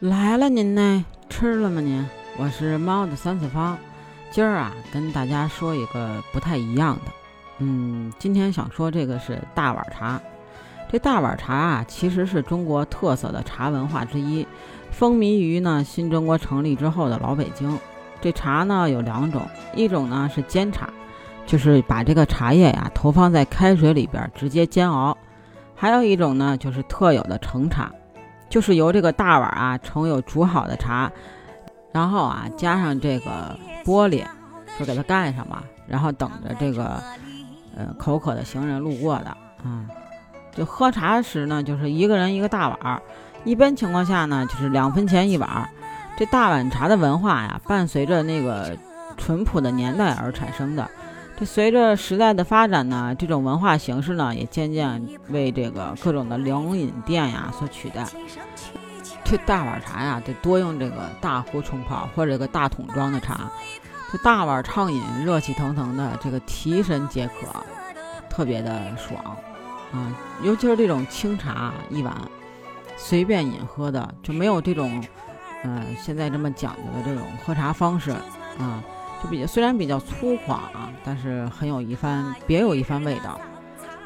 来了您呢？吃了吗您？我是猫的三次方，今儿啊跟大家说一个不太一样的。嗯，今天想说这个是大碗茶。这大碗茶啊，其实是中国特色的茶文化之一，风靡于呢新中国成立之后的老北京。这茶呢有两种，一种呢是煎茶，就是把这个茶叶呀投放在开水里边直接煎熬；还有一种呢就是特有的盛茶，就是由这个大碗啊盛有煮好的茶，然后啊加上这个玻璃，就给它盖上嘛，然后等着这个呃口渴的行人路过的啊。就喝茶时呢，就是一个人一个大碗，一般情况下呢，就是两分钱一碗。这大碗茶的文化呀，伴随着那个淳朴的年代而产生的。这随着时代的发展呢，这种文化形式呢，也渐渐为这个各种的凉饮店呀所取代。这大碗茶呀，得多用这个大壶冲泡或者这个大桶装的茶。这大碗畅饮，热气腾腾的，这个提神解渴，特别的爽。啊，尤其是这种清茶一碗，随便饮喝的就没有这种，呃，现在这么讲究的这种喝茶方式啊，就比较虽然比较粗犷啊，但是很有一番别有一番味道。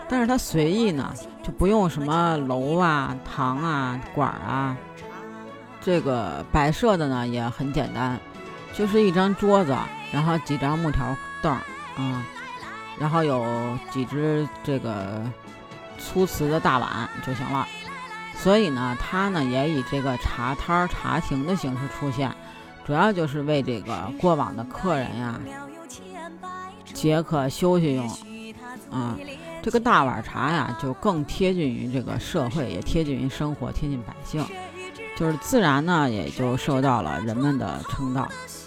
但是它随意呢，就不用什么楼啊、堂啊、管啊，这个摆设的呢也很简单，就是一张桌子，然后几张木条凳啊，然后有几只这个。粗瓷的大碗就行了，所以呢，它呢也以这个茶摊儿、茶亭的形式出现，主要就是为这个过往的客人呀解渴休息用。啊，这个大碗茶呀，就更贴近于这个社会，也贴近于生活，贴近百姓，就是自然呢，也就受到了人们的称道。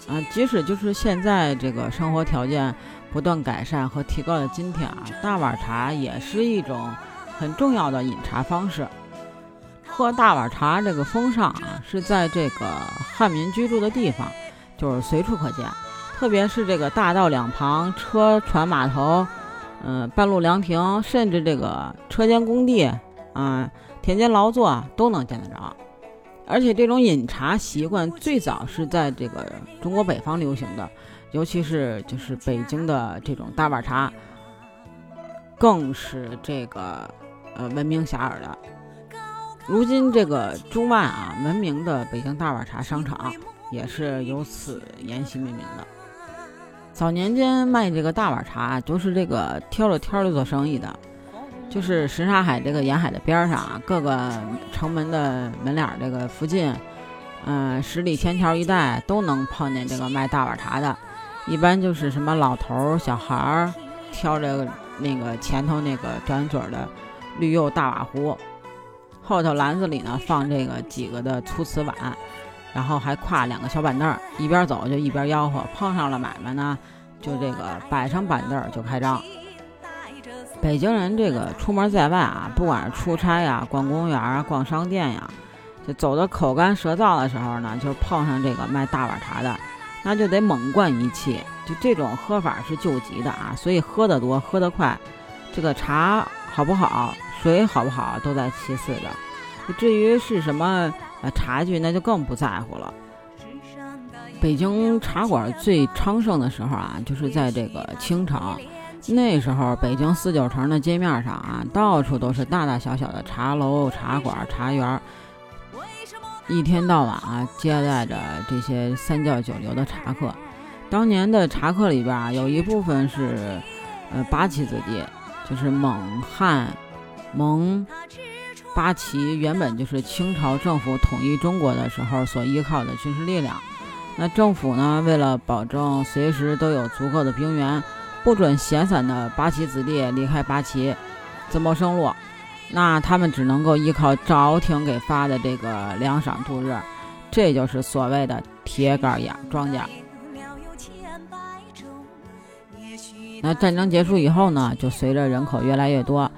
啊，即使就是现在这个生活条件不断改善和提高的今天啊，大碗茶也是一种。很重要的饮茶方式，喝大碗茶这个风尚啊，是在这个汉民居住的地方，就是随处可见。特别是这个大道两旁、车船码头、嗯，半路凉亭，甚至这个车间工地啊、田间劳作都能见得着。而且这种饮茶习惯最早是在这个中国北方流行的，尤其是就是北京的这种大碗茶，更是这个。呃，闻名遐迩的。如今这个中外啊，闻名的北京大碗茶商场也是由此沿袭命名的。早年间卖这个大碗茶，都是这个挑着挑着做生意的，就是什刹海这个沿海的边上啊，各个城门的门脸这个附近，嗯，十里天桥一带都能碰见这个卖大碗茶的。一般就是什么老头儿、小孩儿挑着那个前头那个转嘴的。绿釉大瓦壶，后头篮子里呢放这个几个的粗瓷碗，然后还挎两个小板凳，一边走就一边吆喝。碰上了买卖呢，就这个摆上板凳就开张。北京人这个出门在外啊，不管是出差呀、逛公园啊、逛商店呀，就走的口干舌燥的时候呢，就碰上这个卖大碗茶的，那就得猛灌一气。就这种喝法是救急的啊，所以喝得多、喝得快，这个茶好不好？水好不好都在其次的，至于是什么呃茶具，那就更不在乎了。北京茶馆最昌盛的时候啊，就是在这个清朝，那时候北京四九城的街面上啊，到处都是大大小小的茶楼、茶馆、茶园，一天到晚啊接待着这些三教九流的茶客。当年的茶客里边啊，有一部分是呃八旗子弟，就是蒙汉。蒙、八旗原本就是清朝政府统一中国的时候所依靠的军事力量。那政府呢，为了保证随时都有足够的兵源，不准闲散的八旗子弟离开八旗自谋生路，那他们只能够依靠朝廷给发的这个粮饷度日，这就是所谓的铁杆养庄稼。那战争结束以后呢，就随着人口越来越多。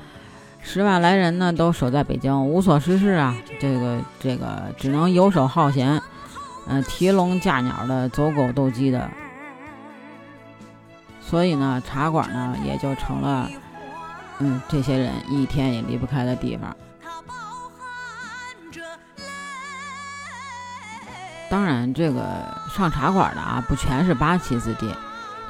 十万来人呢，都守在北京，无所事事啊。这个这个，只能游手好闲，嗯，提笼架鸟的，走狗斗鸡的。所以呢，茶馆呢，也就成了，嗯，这些人一天也离不开的地方。当然，这个上茶馆的啊，不全是八旗子弟。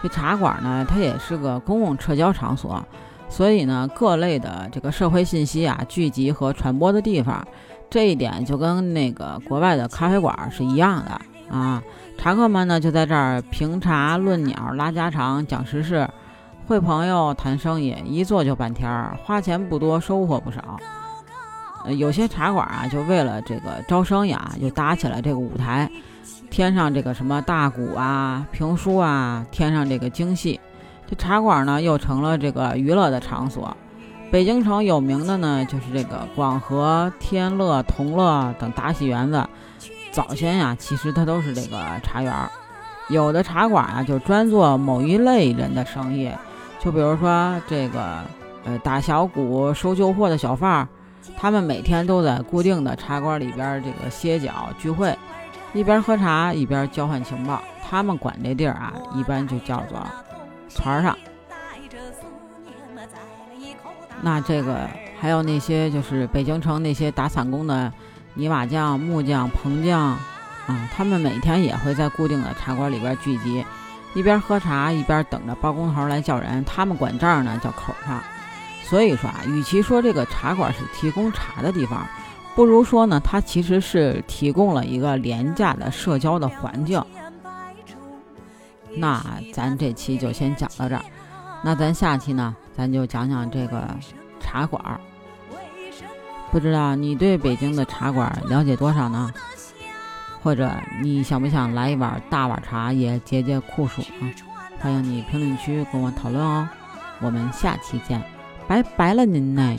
这茶馆呢，它也是个公共社交场所，所以呢，各类的这个社会信息啊，聚集和传播的地方，这一点就跟那个国外的咖啡馆是一样的啊。茶客们呢，就在这儿评茶论鸟、拉家常、讲时事、会朋友、谈生意，一坐就半天儿，花钱不多，收获不少。呃有些茶馆啊，就为了这个招生呀，就搭起了这个舞台，添上这个什么大鼓啊、评书啊，添上这个京戏，这茶馆呢又成了这个娱乐的场所。北京城有名的呢，就是这个广和、天乐、同乐等大戏园子。早先呀，其实它都是这个茶园儿，有的茶馆啊，就专做某一类人的生意，就比如说这个呃打小鼓、收旧货的小贩儿。他们每天都在固定的茶馆里边这个歇脚聚会，一边喝茶一边交换情报。他们管这地儿啊，一般就叫做船上。那这个还有那些就是北京城那些打散工的泥瓦匠、木匠、棚匠啊，他们每天也会在固定的茶馆里边聚集，一边喝茶一边等着包工头来叫人。他们管这儿呢叫口上。所以说啊，与其说这个茶馆是提供茶的地方，不如说呢，它其实是提供了一个廉价的社交的环境。那咱这期就先讲到这儿，那咱下期呢，咱就讲讲这个茶馆。不知道你对北京的茶馆了解多少呢？或者你想不想来一碗大碗茶也解解酷暑啊？欢迎你评论区跟我讨论哦。我们下期见。拜拜了您呢。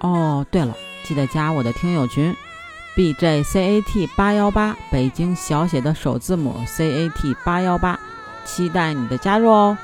哦，对了，记得加我的听友群，B J C A T 八幺八，北京小写的首字母 C A T 八幺八，期待你的加入哦。